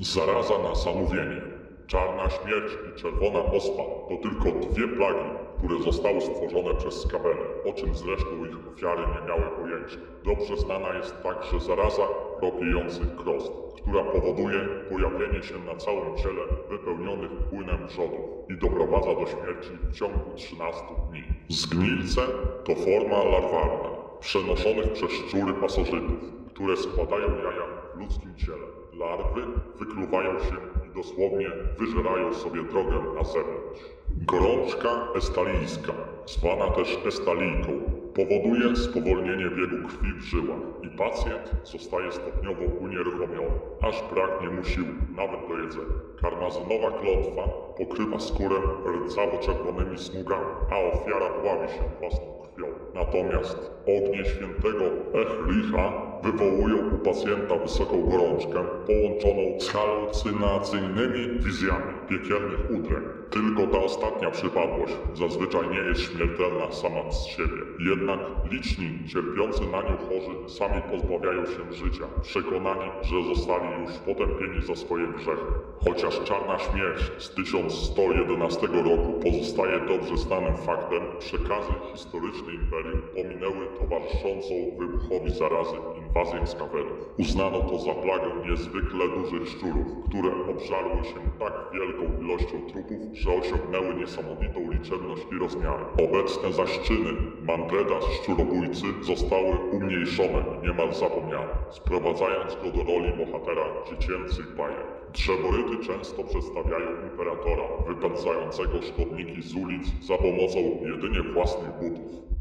Zaraza na zamówienie. Czarna śmierć i czerwona ospa to tylko dwie plagi, które zostały stworzone przez skaweny, o czym zresztą ich ofiary nie miały pojęcia. Dobrze znana jest także zaraza ropiejących krosn, która powoduje pojawienie się na całym ciele wypełnionych płynem wrzodów i doprowadza do śmierci w ciągu 13 dni. Zgnilce to forma larwalna, przenoszonych przez szczury pasożytów, które składają jaja w ludzkim ciele. Larwy wykluwają się i dosłownie wyżerają sobie drogę na zewnątrz. Gorączka estalijska, zwana też estalijką, powoduje spowolnienie biegu krwi w żyłach i pacjent zostaje stopniowo unieruchomiony, aż braknie mu sił nawet do jedzenia. Karmazynowa klątwa pokrywa skórę rdzawo-czerwonymi smugami, a ofiara dławi się własną krwią. Natomiast ognie świętego Echlicha wywołują u pacjenta wysoką gorączkę połączoną z halucynacyjnymi wizjami piekielnych udręk. Tylko ta ostatnia przypadłość zazwyczaj nie jest śmiertelna sama z siebie. Jednak liczni, cierpiący na nią chorzy sami pozbawiają się życia, przekonani, że zostali już potępieni za swoje grzechy. Chociaż czarna śmierć z 1111 roku pozostaje dobrze znanym faktem, przekazy historyczne imperium pominęły towarzyszącą wybuchowi zarazy inwazję skawerów. Uznano to za plagę niezwykle dużych szczurów, które obżarły się tak wielką ilością trupów, że osiągnęły niesamowitą liczebność i rozmiary. Obecne zaś czyny Mandreda szczurobójcy zostały umniejszone i niemal zapomniane, sprowadzając go do roli bohatera dziecięcych bajek. Drzeworyty często przedstawiają imperatora wypędzającego szkodniki z ulic za pomocą jedynie własnych butów.